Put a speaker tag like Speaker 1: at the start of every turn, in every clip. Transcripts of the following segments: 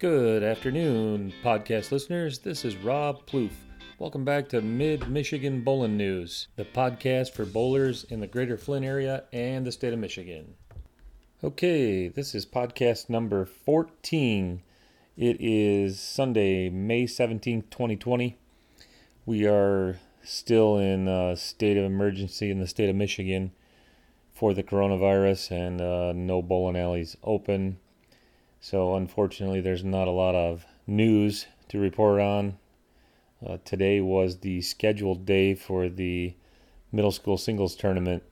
Speaker 1: Good afternoon, podcast listeners. This is Rob Plouffe. Welcome back to Mid Michigan Bowling News, the podcast for bowlers in the greater Flint area and the state of Michigan. Okay, this is podcast number 14. It is Sunday, May 17th, 2020. We are still in a state of emergency in the state of Michigan for the coronavirus and uh, no bowling alleys open. So, unfortunately, there's not a lot of news to report on. Uh, today was the scheduled day for the middle school singles tournament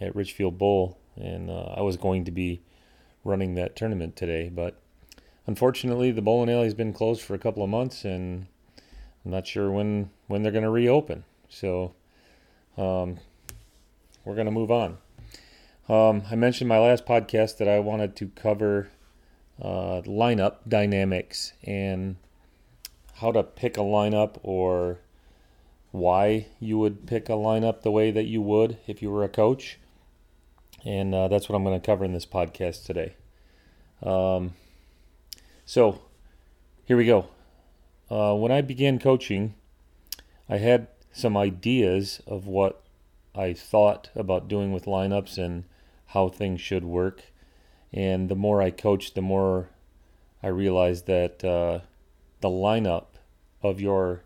Speaker 1: at Richfield Bowl, and uh, I was going to be running that tournament today, but unfortunately, the bowling alley's been closed for a couple of months, and I'm not sure when when they're going to reopen. So, um, we're going to move on. Um, I mentioned my last podcast that I wanted to cover uh, lineup dynamics and how to pick a lineup or why you would pick a lineup the way that you would if you were a coach. And uh, that's what I'm going to cover in this podcast today. Um, so, here we go. Uh, when I began coaching, I had some ideas of what I thought about doing with lineups and how things should work. And the more I coached, the more I realized that uh, the lineup of your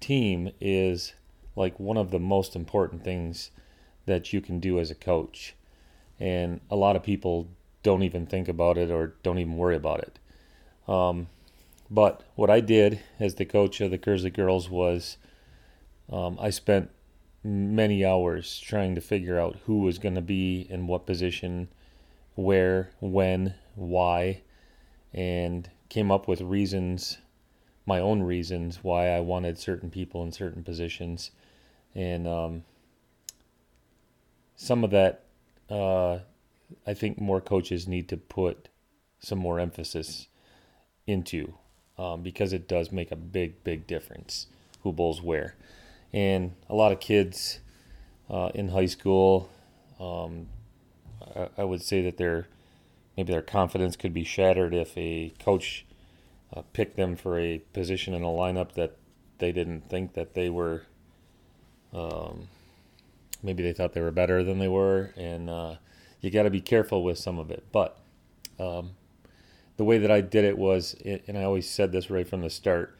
Speaker 1: team is like one of the most important things that you can do as a coach. And a lot of people don't even think about it or don't even worry about it. Um, but what I did as the coach of the Kearsley girls was um, I spent many hours trying to figure out who was going to be in what position, where, when, why, and came up with reasons, my own reasons why I wanted certain people in certain positions. And um, some of that, uh, I think more coaches need to put some more emphasis into um, because it does make a big, big difference who bowls where and a lot of kids uh, in high school, um, I, I, would say that their maybe their confidence could be shattered if a coach uh, picked them for a position in a lineup that they didn't think that they were. Um, maybe they thought they were better than they were, and uh, you got to be careful with some of it. But um, the way that I did it was, and I always said this right from the start.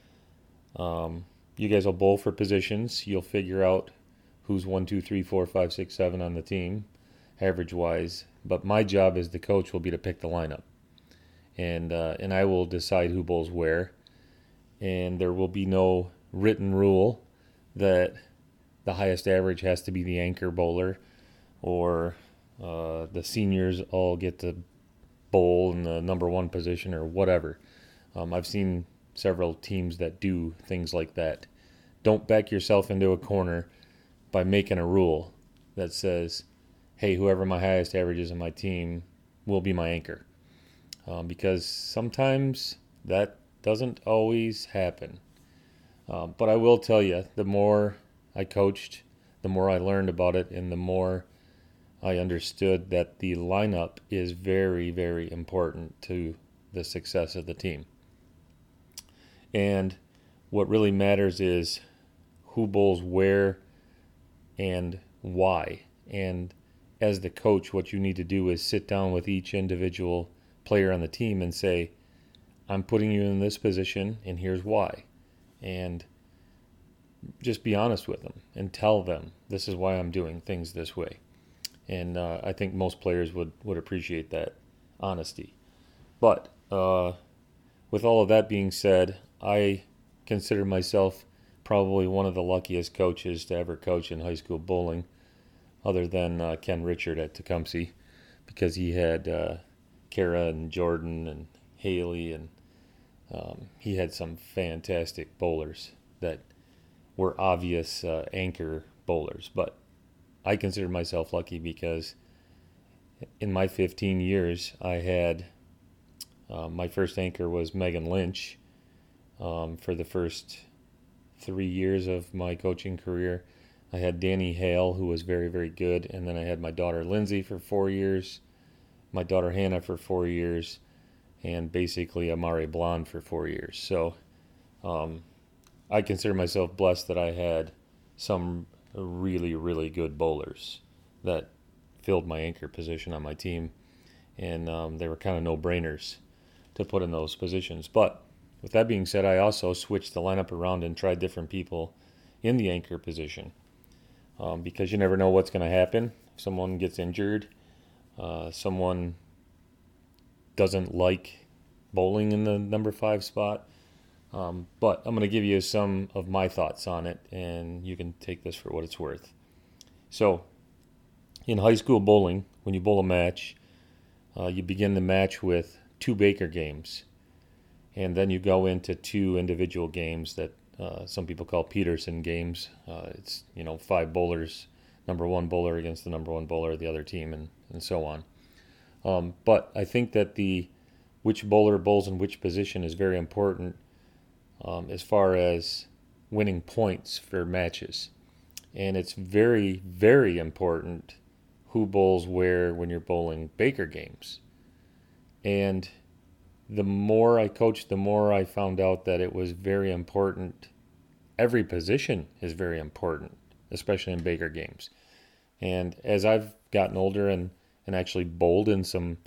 Speaker 1: Um, you guys will bowl for positions. You'll figure out who's one, two, three, four, five, six, seven on the team, average wise. But my job as the coach will be to pick the lineup, and uh, and I will decide who bowls where, and there will be no written rule that the highest average has to be the anchor bowler, or uh, the seniors all get to bowl in the number one position or whatever. Um, I've seen several teams that do things like that. Don't back yourself into a corner by making a rule that says, hey, whoever my highest average is in my team will be my anchor. Um, because sometimes that doesn't always happen. Um, but I will tell you, the more I coached, the more I learned about it, and the more I understood that the lineup is very, very important to the success of the team. And what really matters is who bowls where and why. And as the coach, what you need to do is sit down with each individual player on the team and say, I'm putting you in this position, and here's why. And just be honest with them and tell them this is why I'm doing things this way. And uh, I think most players would, would appreciate that honesty. But uh, with all of that being said, I consider myself probably one of the luckiest coaches to ever coach in high school bowling, other than uh, Ken Richard at Tecumseh, because he had uh, Kara and Jordan and Haley, and um, he had some fantastic bowlers that were obvious uh, anchor bowlers. But I consider myself lucky because in my 15 years, I had uh, my first anchor was Megan Lynch um, for the first three years of my coaching career. I had Danny Hale, who was very, very good, and then I had my daughter Lindsay for four years, my daughter Hannah for four years, and basically Amari Blonde for four years. So um, I consider myself blessed that I had some really, really good bowlers that filled my anchor position on my team. And um, they were kind of no brainers to put in those positions. But with that being said, I also switched the lineup around and tried different people in the anchor position um, because you never know what's going to happen. If someone gets injured, uh, someone doesn't like bowling in the number five spot. Um, but I'm going to give you some of my thoughts on it, and you can take this for what it's worth. So, in high school bowling, when you bowl a match, uh, you begin the match with two Baker games, and then you go into two individual games that uh, some people call Peterson games. Uh, it's you know five bowlers, number one bowler against the number one bowler of the other team, and and so on. Um, but I think that the which bowler bowls in which position is very important um, as far as winning points for matches. And it's very, very important who bowls where when you're bowling Baker games. And the more I coached, the more I found out that it was very important. Every position is very important, especially in Baker games. And as I've gotten older and, and actually bowled in some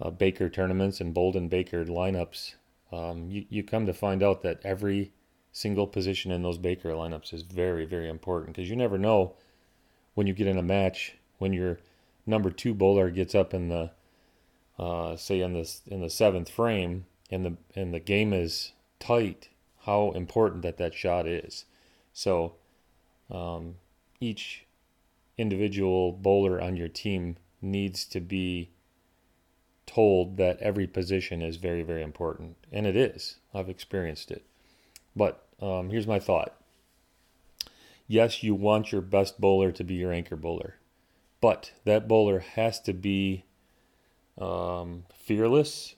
Speaker 1: uh, Baker tournaments and bowled in Baker lineups, um, you, you come to find out that every single position in those Baker lineups is very, very important because you never know when you get in a match when your number two bowler gets up in the uh, say in the in the seventh frame and the and the game is tight how important that that shot is so um, each individual bowler on your team needs to be told that every position is very, very important. And it is. I've experienced it. But um, here's my thought yes, you want your best bowler to be your anchor bowler, but that bowler has to be um, fearless,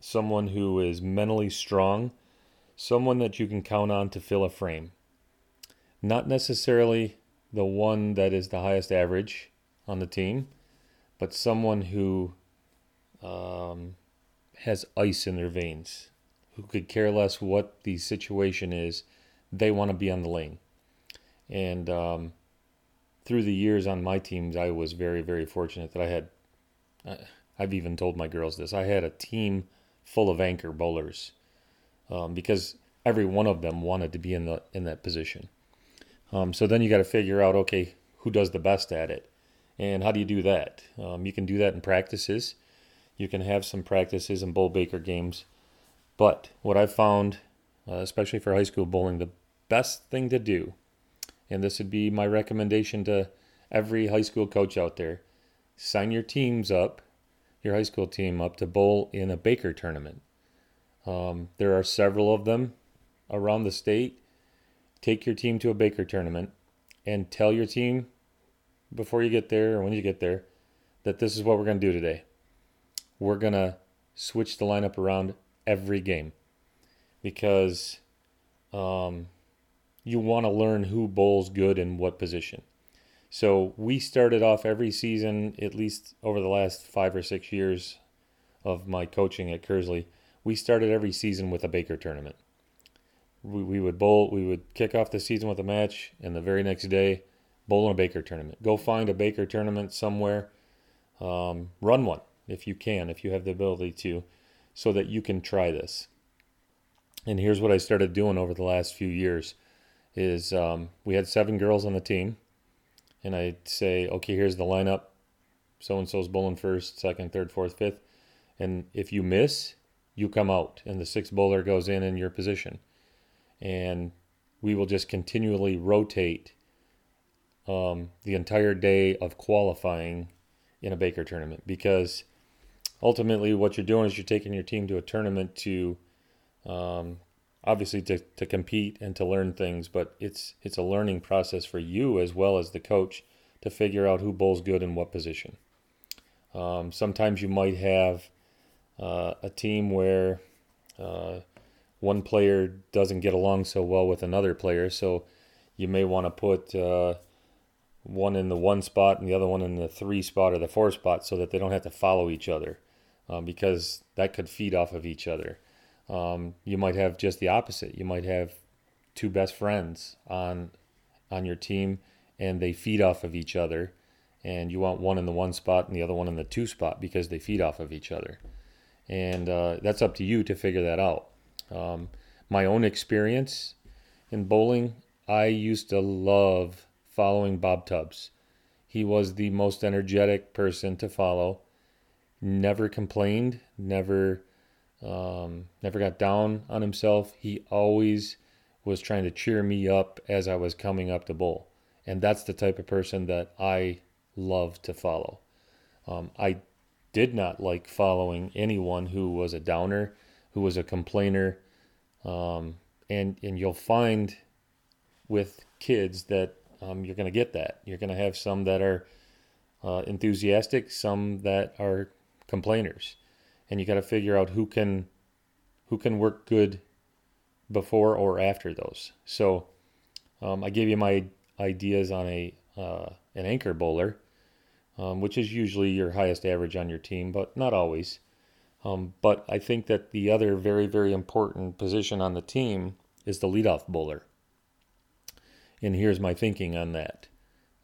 Speaker 1: someone who is mentally strong, someone that you can count on to fill a frame. Not necessarily the one that is the highest average on the team, but someone who um, has ice in their veins, who could care less what the situation is. They want to be on the lane. And um, through the years on my teams, I was very, very fortunate that I had. I've even told my girls this. I had a team full of anchor bowlers um, because every one of them wanted to be in the in that position. Um, so then you got to figure out, okay, who does the best at it, and how do you do that? Um, you can do that in practices. You can have some practices and bowl baker games. But what I've found, uh, especially for high school bowling, the best thing to do, and this would be my recommendation to every high school coach out there, sign your teams up, your high school team up to bowl in a baker tournament. Um, there are several of them around the state. Take your team to a baker tournament and tell your team before you get there or when you get there that this is what we're going to do today we're going to switch the lineup around every game because um, you want to learn who bowls good in what position. So we started off every season, at least over the last five or six years of my coaching at Kearsley, we started every season with a Baker tournament. We, we would bowl, we would kick off the season with a match, and the very next day, bowl in a Baker tournament. Go find a Baker tournament somewhere, um, run one if you can, if you have the ability to, so that you can try this. And here's what I started doing over the last few years is um, we had seven girls on the team, and I'd say, okay, here's the lineup. So and so's bowling first, second, third, fourth, fifth. And if you miss, you come out, and the sixth bowler goes in in your position. And we will just continually rotate um, the entire day of qualifying in a Baker tournament because ultimately what you're doing is you're taking your team to a tournament to um, obviously to, to compete and to learn things but it's it's a learning process for you as well as the coach to figure out who bowls good in what position um, sometimes you might have uh, a team where uh, one player doesn't get along so well with another player so you may want to put uh, one in the one spot and the other one in the three spot or the four spot so that they don't have to follow each other um, because that could feed off of each other. Um, you might have just the opposite. You might have two best friends on on your team, and they feed off of each other, and you want one in the one spot and the other one in the two spot because they feed off of each other, and uh, that's up to you to figure that out. Um, my own experience in bowling, I used to love following Bob Tubbs. He was the most energetic person to follow. Never complained, never um, never got down on himself. He always was trying to cheer me up as I was coming up the bowl. And that's the type of person that I love to follow. Um, I did not like following anyone who was a downer, who was a complainer. Um, and, and you'll find with kids that um, you're going to get that. You're going to have some that are uh, enthusiastic, some that are complainers and you got to figure out who can who can work good before or after those. So um, I gave you my ideas on a uh, an anchor bowler, um, which is usually your highest average on your team, but not always. Um, but I think that the other very very important position on the team is the leadoff bowler. And here's my thinking on that.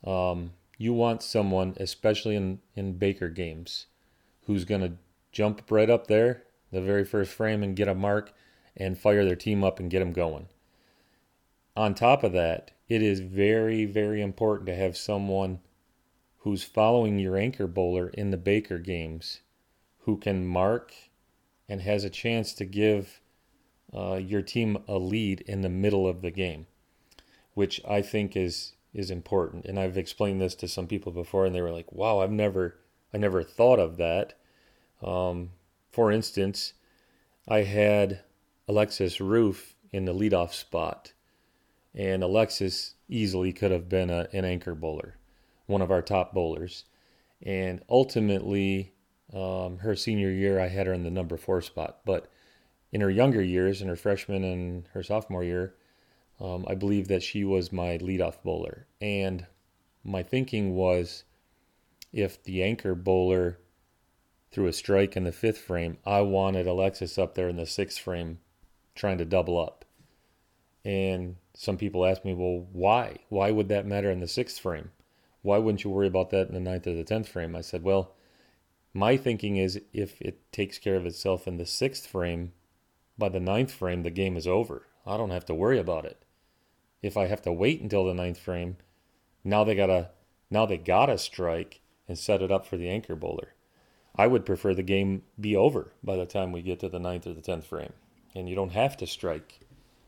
Speaker 1: Um, you want someone, especially in, in Baker games, who's going to jump right up there, the very first frame, and get a mark and fire their team up and get them going. On top of that, it is very, very important to have someone who's following your anchor bowler in the Baker games who can mark and has a chance to give uh, your team a lead in the middle of the game, which I think is is important. And I've explained this to some people before, and they were like, "Wow, I've never I never thought of that." Um, for instance, I had Alexis Roof in the leadoff spot, and Alexis easily could have been a, an anchor bowler, one of our top bowlers. And ultimately, um, her senior year, I had her in the number four spot. But in her younger years, in her freshman and her sophomore year, um, I believe that she was my leadoff bowler. And my thinking was if the anchor bowler through a strike in the fifth frame. I wanted Alexis up there in the sixth frame trying to double up. And some people ask me, well, why? Why would that matter in the sixth frame? Why wouldn't you worry about that in the ninth or the tenth frame? I said, well, my thinking is if it takes care of itself in the sixth frame, by the ninth frame, the game is over. I don't have to worry about it. If I have to wait until the ninth frame, now they gotta now they gotta strike and set it up for the anchor bowler. I would prefer the game be over by the time we get to the ninth or the tenth frame, and you don't have to strike,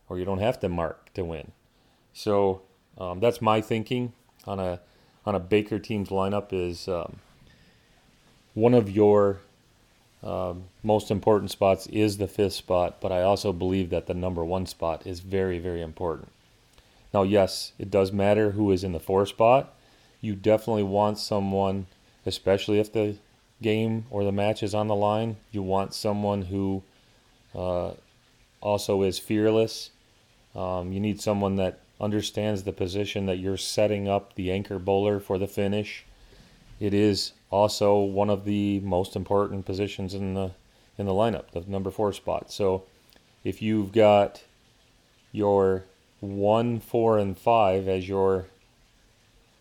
Speaker 1: or you don't have to mark to win. So um, that's my thinking on a on a Baker team's lineup. Is um, one of your um, most important spots is the fifth spot, but I also believe that the number one spot is very very important. Now, yes, it does matter who is in the four spot. You definitely want someone, especially if the game or the match is on the line. You want someone who uh, also is fearless. Um, you need someone that understands the position that you're setting up the anchor bowler for the finish. It is also one of the most important positions in the in the lineup, the number four spot. So if you've got your one, four, and five as your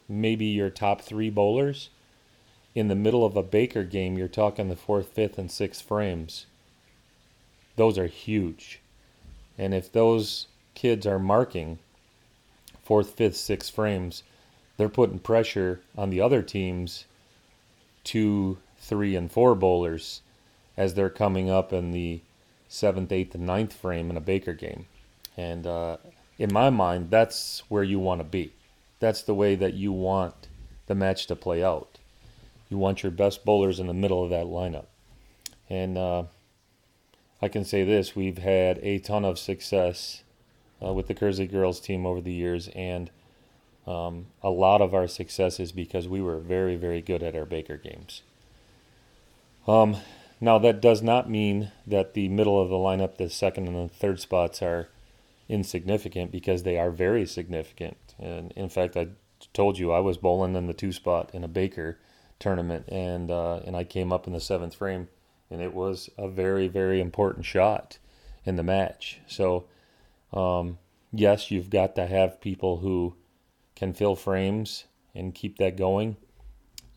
Speaker 1: maybe your top three bowlers, in the middle of a Baker game, you're talking the fourth, fifth, and sixth frames. Those are huge. And if those kids are marking fourth, fifth, sixth frames, they're putting pressure on the other teams, two, three, and four bowlers, as they're coming up in the seventh, eighth, and ninth frame in a Baker game. And uh, in my mind, that's where you want to be. That's the way that you want the match to play out. You want your best bowlers in the middle of that lineup. And uh, I can say this we've had a ton of success uh, with the Kearsley girls team over the years, and um, a lot of our success is because we were very, very good at our Baker games. Um, now, that does not mean that the middle of the lineup, the second and the third spots, are insignificant because they are very significant. And in fact, I told you I was bowling in the two spot in a Baker tournament, and uh, and I came up in the seventh frame and it was a very, very important shot in the match. So, um, yes, you've got to have people who can fill frames and keep that going.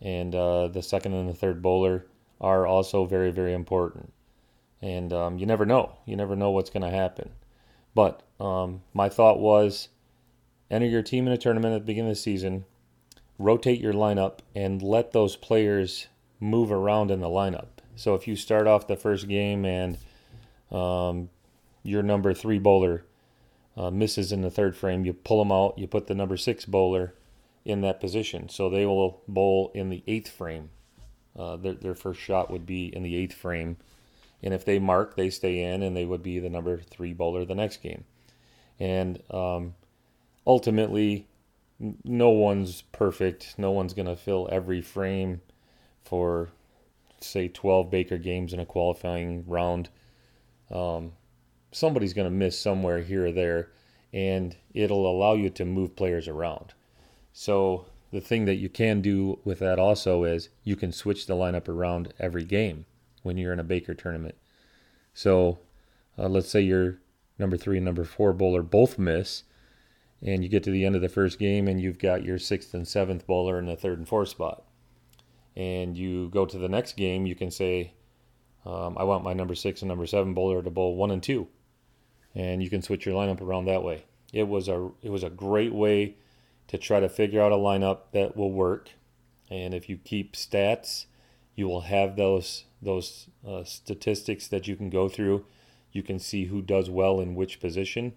Speaker 1: And uh, the second and the third bowler are also very, very important. And um, you never know. You never know what's going to happen. But um, my thought was enter your team in a tournament at the beginning of the season, rotate your lineup, and let those players move around in the lineup. So if you start off the first game and um, your number three bowler uh, misses in the third frame, you pull them out, you put the number six bowler in that position. So they will bowl in the eighth frame. Uh, their, their first shot would be in the eighth frame. And if they mark, they stay in, and they would be the number three bowler the next game. And um, ultimately, no one's perfect. No one's going to fill every frame for, say, 12 Baker games in a qualifying round. Um, somebody's going to miss somewhere here or there, and it'll allow you to move players around. So the thing that you can do with that also is you can switch the lineup around every game when you're in a Baker tournament. So uh, let's say your number three and number four bowler both miss, and you get to the end of the first game and you've got your sixth and seventh bowler in the third and fourth spot. And you go to the next game, you can say, um, I want my number six and number seven bowler to bowl one and two. And you can switch your lineup around that way. It was a it was a great way to try to figure out a lineup that will work. And if you keep stats, you will have those those uh, statistics that you can go through. You can see who does well in which position.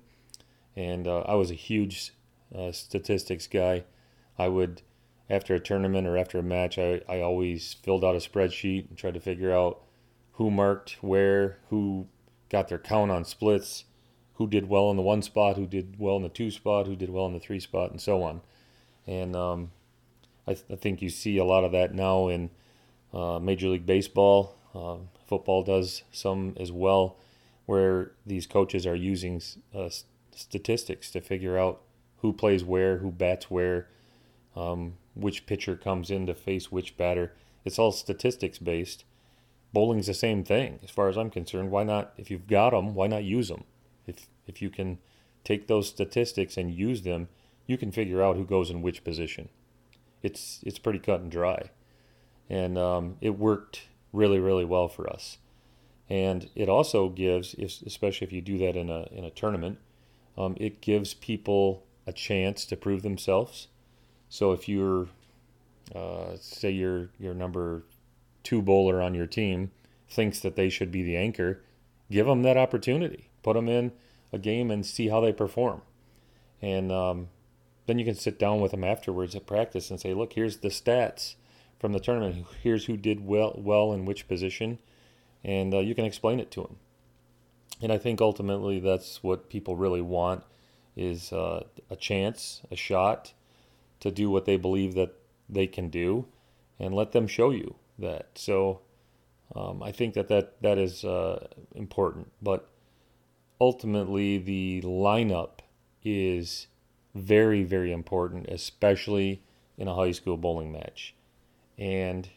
Speaker 1: And uh, I was a huge uh, statistics guy. I would, after a tournament or after a match, I, I always filled out a spreadsheet and tried to figure out who marked where, who got their count on splits, who did well in the one spot, who did well in the two spot, who did well in the three spot, and so on. And um, I, th- I, think you see a lot of that now in uh, Major League Baseball. Uh, football does some as well, where these coaches are using uh, statistics to figure out who plays where, who bats where, um, which pitcher comes in to face which batter. It's all statistics based. Bowling's the same thing, as far as I'm concerned. Why not? If you've got them, why not use them? If if you can take those statistics and use them, you can figure out who goes in which position. It's it's pretty cut and dry, and um, it worked really really well for us. And it also gives, especially if you do that in a in a tournament, um, it gives people a chance to prove themselves. So if you're, uh, say, your your number two bowler on your team thinks that they should be the anchor, give them that opportunity. Put them in a game and see how they perform. And um, then you can sit down with them afterwards at practice and say, look, here's the stats from the tournament. Here's who did well, well in which position. And uh, you can explain it to them. And I think ultimately that's what people really want is uh, a chance, a shot to do what they believe that they can do and let them show you that. So um, I think that that, that is uh, important. But ultimately the lineup is very, very important, especially in a high school bowling match. And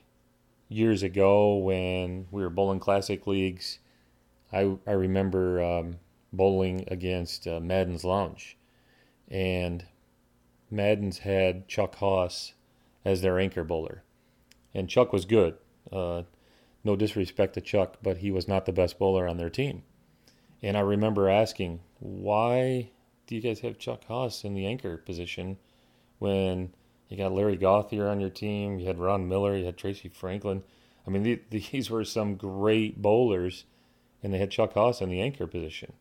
Speaker 1: years ago, when we were bowling classic leagues, I, I remember um, bowling against uh, Madden's Lounge. And Madden's had Chuck Haas as their anchor bowler. And Chuck was good. Uh, no disrespect to Chuck, but he was not the best bowler on their team. And I remember asking, why do you guys have Chuck Haas in the anchor position when you got Larry Gothier on your team, you had Ron Miller, you had Tracy Franklin? I mean, the, these were some great bowlers, and they had Chuck Haas in the anchor position.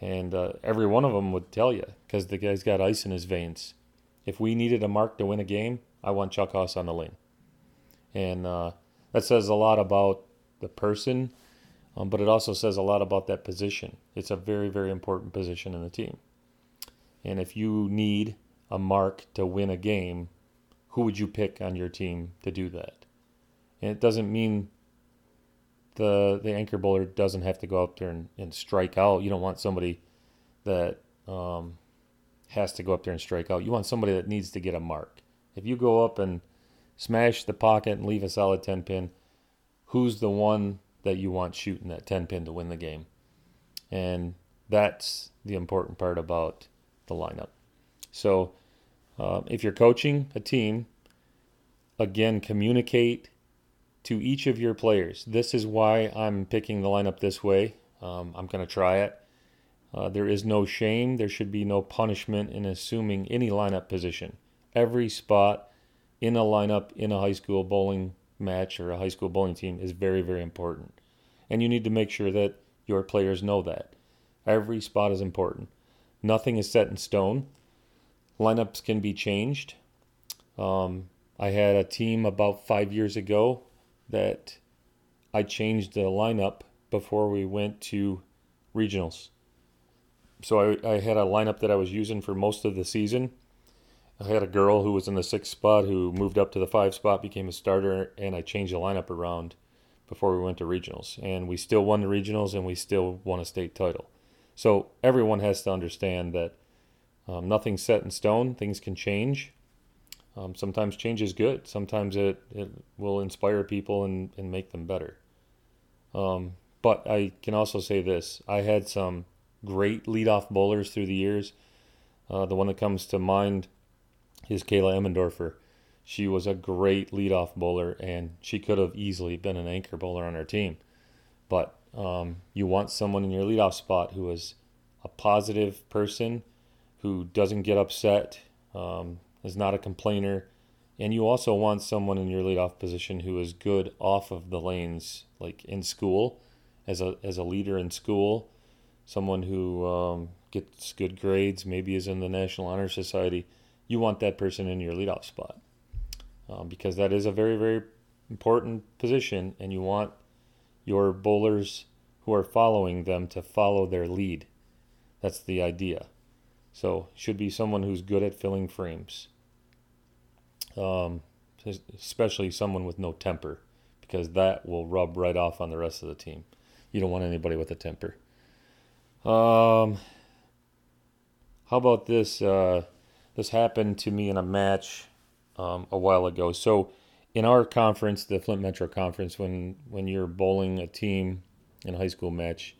Speaker 1: And uh, every one of them would tell you, because the guy's got ice in his veins. If we needed a mark to win a game, I want Chuck Haas on the lane. And uh, that says a lot about the person um, but it also says a lot about that position. It's a very, very important position in the team. And if you need a mark to win a game, who would you pick on your team to do that? And it doesn't mean the the anchor bowler doesn't have to go up there and, and strike out. You don't want somebody that um, has to go up there and strike out. You want somebody that needs to get a mark. If you go up and smash the pocket and leave a solid 10 pin, who's the one that you want shooting that 10 pin to win the game. And that's the important part about the lineup. So uh, if you're coaching a team, again, communicate to each of your players. This is why I'm picking the lineup this way. Um, I'm going to try it. Uh, there is no shame. There should be no punishment in assuming any lineup position. Every spot in a lineup in a high school bowling match or a high school bowling team is very, very important. And you need to make sure that your players know that. Every spot is important. Nothing is set in stone. Lineups can be changed. Um, I had a team about five years ago that I changed the lineup before we went to regionals. So I, I had a lineup that I was using for most of the season. I had a girl who was in the sixth spot who moved up to the five spot, became a starter, and I changed the lineup around before we went to regionals. And we still won the regionals and we still won a state title. So everyone has to understand that um, nothing's set in stone, things can change. Um, sometimes change is good. Sometimes it, it will inspire people and, and make them better. Um, but I can also say this I had some great leadoff bowlers through the years. Uh, the one that comes to mind is Kayla Emmendorfer. She was a great leadoff bowler, and she could have easily been an anchor bowler on our team. But um, you want someone in your leadoff spot who is a positive person, who doesn't get upset, um, is not a complainer. And you also want someone in your leadoff position who is good off of the lanes, like in school, as a as a leader in school, someone who um, gets good grades, maybe is in the National Honor Society. You want that person in your leadoff spot um, because that is a very very important position, and you want your bowlers who are following them to follow their lead. That's the idea. So should be someone who's good at filling frames um, especially someone with no temper, because that will rub right off on the rest of the team. You don't want anybody with a temper. Um, how about this? Uh, this happened to me in a match um, a while ago. So, in our conference, the Flint Metro Conference, when when you're bowling a team in a high school match,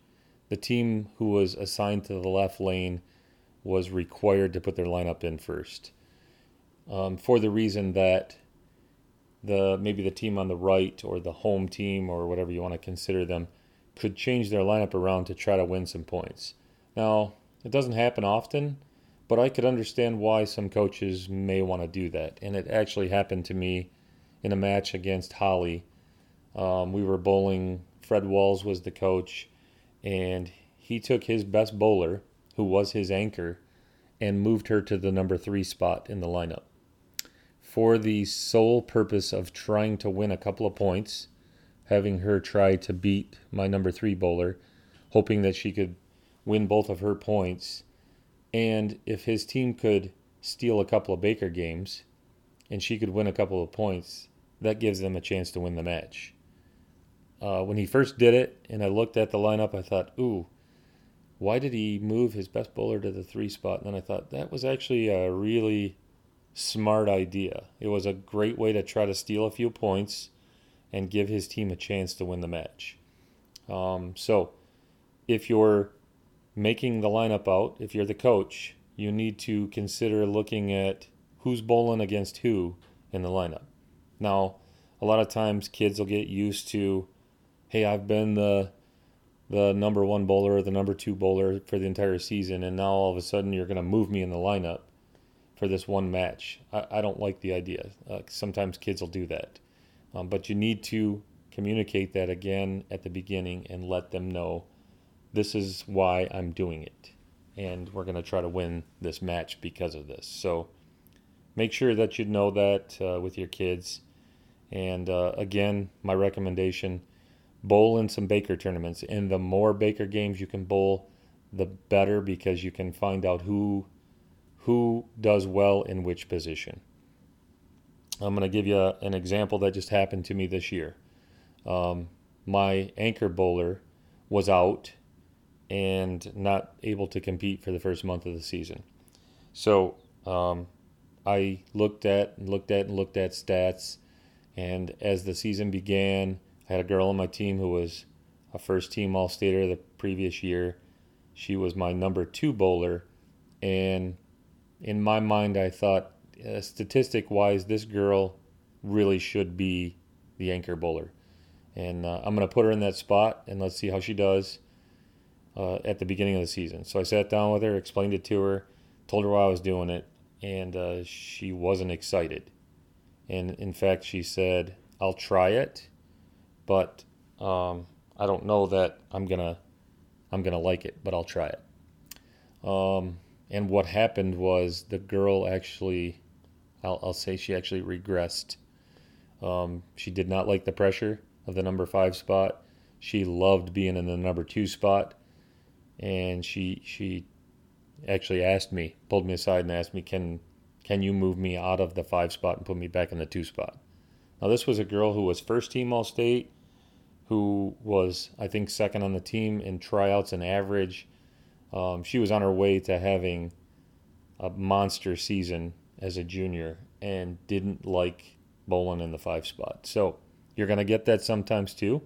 Speaker 1: the team who was assigned to the left lane was required to put their lineup in first um, for the reason that the maybe the team on the right or the home team or whatever you want to consider them could change their lineup around to try to win some points. Now, it doesn't happen often, but I could understand why some coaches may want to do that. And it actually happened to me in a match against Holly. Um, we were bowling, Fred Walls was the coach, and he took his best bowler, who was his anchor, and moved her to the number three spot in the lineup for the sole purpose of trying to win a couple of points, having her try to beat my number three bowler, hoping that she could win both of her points. And if his team could steal a couple of Baker games and she could win a couple of points, that gives them a chance to win the match. Uh, when he first did it and I looked at the lineup, I thought, ooh, why did he move his best bowler to the three spot? And then I thought that was actually a really smart idea. It was a great way to try to steal a few points and give his team a chance to win the match. Um, so, if you're making the lineup out, if you're the coach, you need to consider looking at who's bowling against who in the lineup. Now, a lot of times kids will get used to, hey, I've been the the number one bowler or the number two bowler for the entire season, and now all of a sudden you're going to move me in the lineup for this one match. I, I don't like the idea. Uh, sometimes kids will do that. Um, but you need to communicate that again at the beginning and let them know this is why I'm doing it. And we're going to try to win this match because of this. So make sure that you know that uh, with your kids. And uh, again, my recommendation bowl in some Baker tournaments. And the more Baker games you can bowl, the better because you can find out who who does well in which position. I'm going to give you an example that just happened to me this year. Um, my anchor bowler was out and not able to compete for the first month of the season. So um, I looked at and looked at and looked at stats, and as the season began, I had a girl on my team who was a first team All Stater the previous year. She was my number two bowler. And in my mind, I thought, uh, statistic wise, this girl really should be the anchor bowler. And uh, I'm going to put her in that spot and let's see how she does uh, at the beginning of the season. So I sat down with her, explained it to her, told her why I was doing it, and uh, she wasn't excited. And in fact, she said, I'll try it, but um, I don't know that I'm going to I'm gonna like it, but I'll try it. Um, and what happened was the girl actually, I'll, I'll say she actually regressed. Um, she did not like the pressure of the number five spot. She loved being in the number two spot, and she she actually asked me, pulled me aside and asked me, "Can can you move me out of the five spot and put me back in the two spot?" Now this was a girl who was first team All State who was, I think, second on the team in tryouts and average. Um, she was on her way to having a monster season as a junior and didn't like bowling in the five spot. So you're going to get that sometimes too.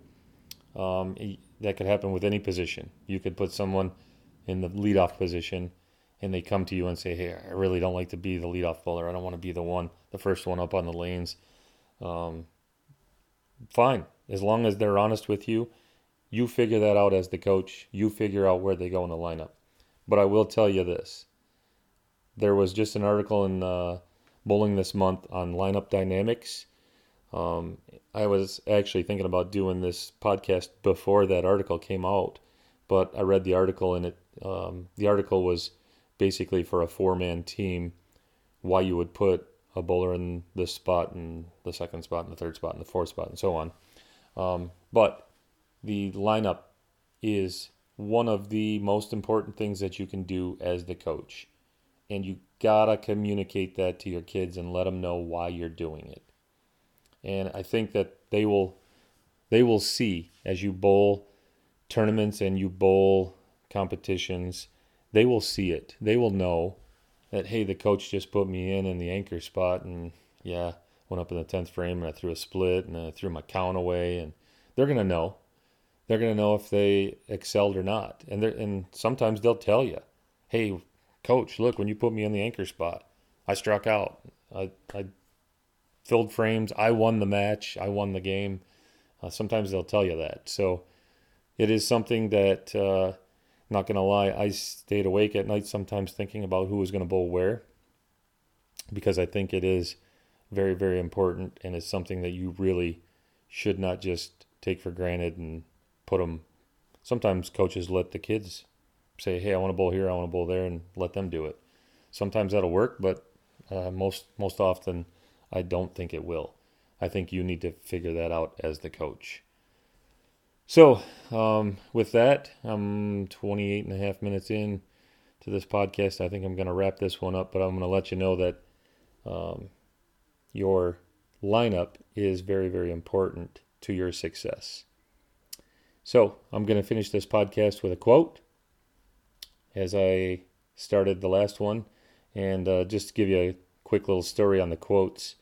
Speaker 1: Um, that could happen with any position. You could put someone in the leadoff position and they come to you and say, Hey, I really don't like to be the leadoff bowler. I don't want to be the one, the first one up on the lanes. Um, fine. As long as they're honest with you, you figure that out as the coach. You figure out where they go in the lineup. But I will tell you this there was just an article in uh, Bowling this month on lineup dynamics. Um, I was actually thinking about doing this podcast before that article came out, but I read the article and it um, the article was basically for a four man team why you would put a bowler in this spot and the second spot and the third spot and the fourth spot and so on. Um, but the lineup is one of the most important things that you can do as the coach. And you gotta communicate that to your kids and let them know why you're doing it. And I think that they will they will see as you bowl tournaments and you bowl competitions, they will see it. They will know that hey, the coach just put me in in the anchor spot, and yeah, went up in the tenth frame and I threw a split and I threw my count away, and they're gonna know. They're gonna know if they excelled or not, and and sometimes they'll tell you, hey, coach, look, when you put me in the anchor spot, I struck out. I I filled frames. I won the match. I won the game. Uh, sometimes they'll tell you that. So it is something that uh, not going to lie, I stayed awake at night sometimes thinking about who was going to bowl where because I think it is very, very important and it's something that you really should not just take for granted and put them. Sometimes coaches let the kids say, hey, I want to bowl here, I want to bowl there, and let them do it. Sometimes that'll work, but uh, most most often, I don't think it will. I think you need to figure that out as the coach. So, um, with that, I'm 28 and a half minutes in to this podcast. I think I'm going to wrap this one up, but I'm going to let you know that um, your lineup is very, very important to your success. So, I'm going to finish this podcast with a quote as I started the last one. And uh, just to give you a quick little story on the quotes,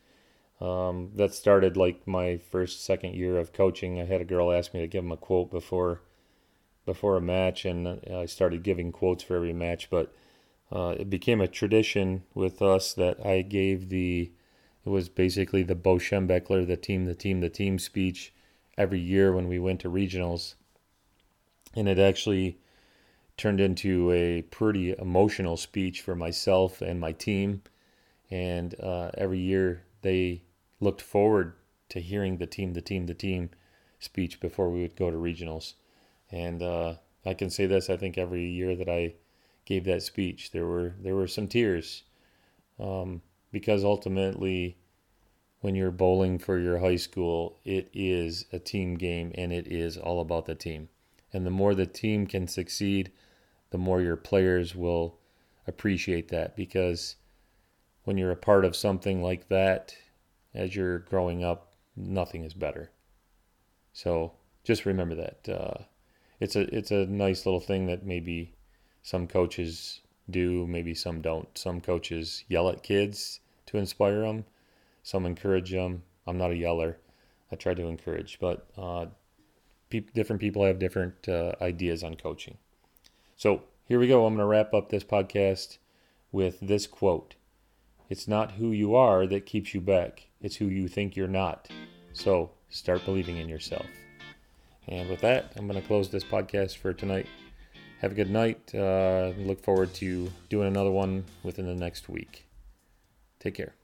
Speaker 1: um, that started like my first second year of coaching. I had a girl ask me to give them a quote before before a match, and I started giving quotes for every match. But uh, it became a tradition with us that I gave the it was basically the Bo Schembechler, the team, the team, the team speech every year when we went to regionals, and it actually turned into a pretty emotional speech for myself and my team. And uh, every year they looked forward to hearing the team, the team, the team speech before we would go to regionals. And uh, I can say this: I think every year that I gave that speech, there were there were some tears, um, because ultimately, when you're bowling for your high school, it is a team game, and it is all about the team. And the more the team can succeed, the more your players will appreciate that because when you're a part of something like that as you're growing up, nothing is better. So just remember that. Uh, it's a it's a nice little thing that maybe some coaches do, maybe some don't. Some coaches yell at kids to inspire them. Some encourage them. I'm not a yeller. I try to encourage, but uh, pe- different people have different uh, ideas on coaching. So here we go. I'm going to wrap up this podcast with this quote It's not who you are that keeps you back, it's who you think you're not. So start believing in yourself. And with that, I'm going to close this podcast for tonight. Have a good night. Uh, look forward to doing another one within the next week. Take care.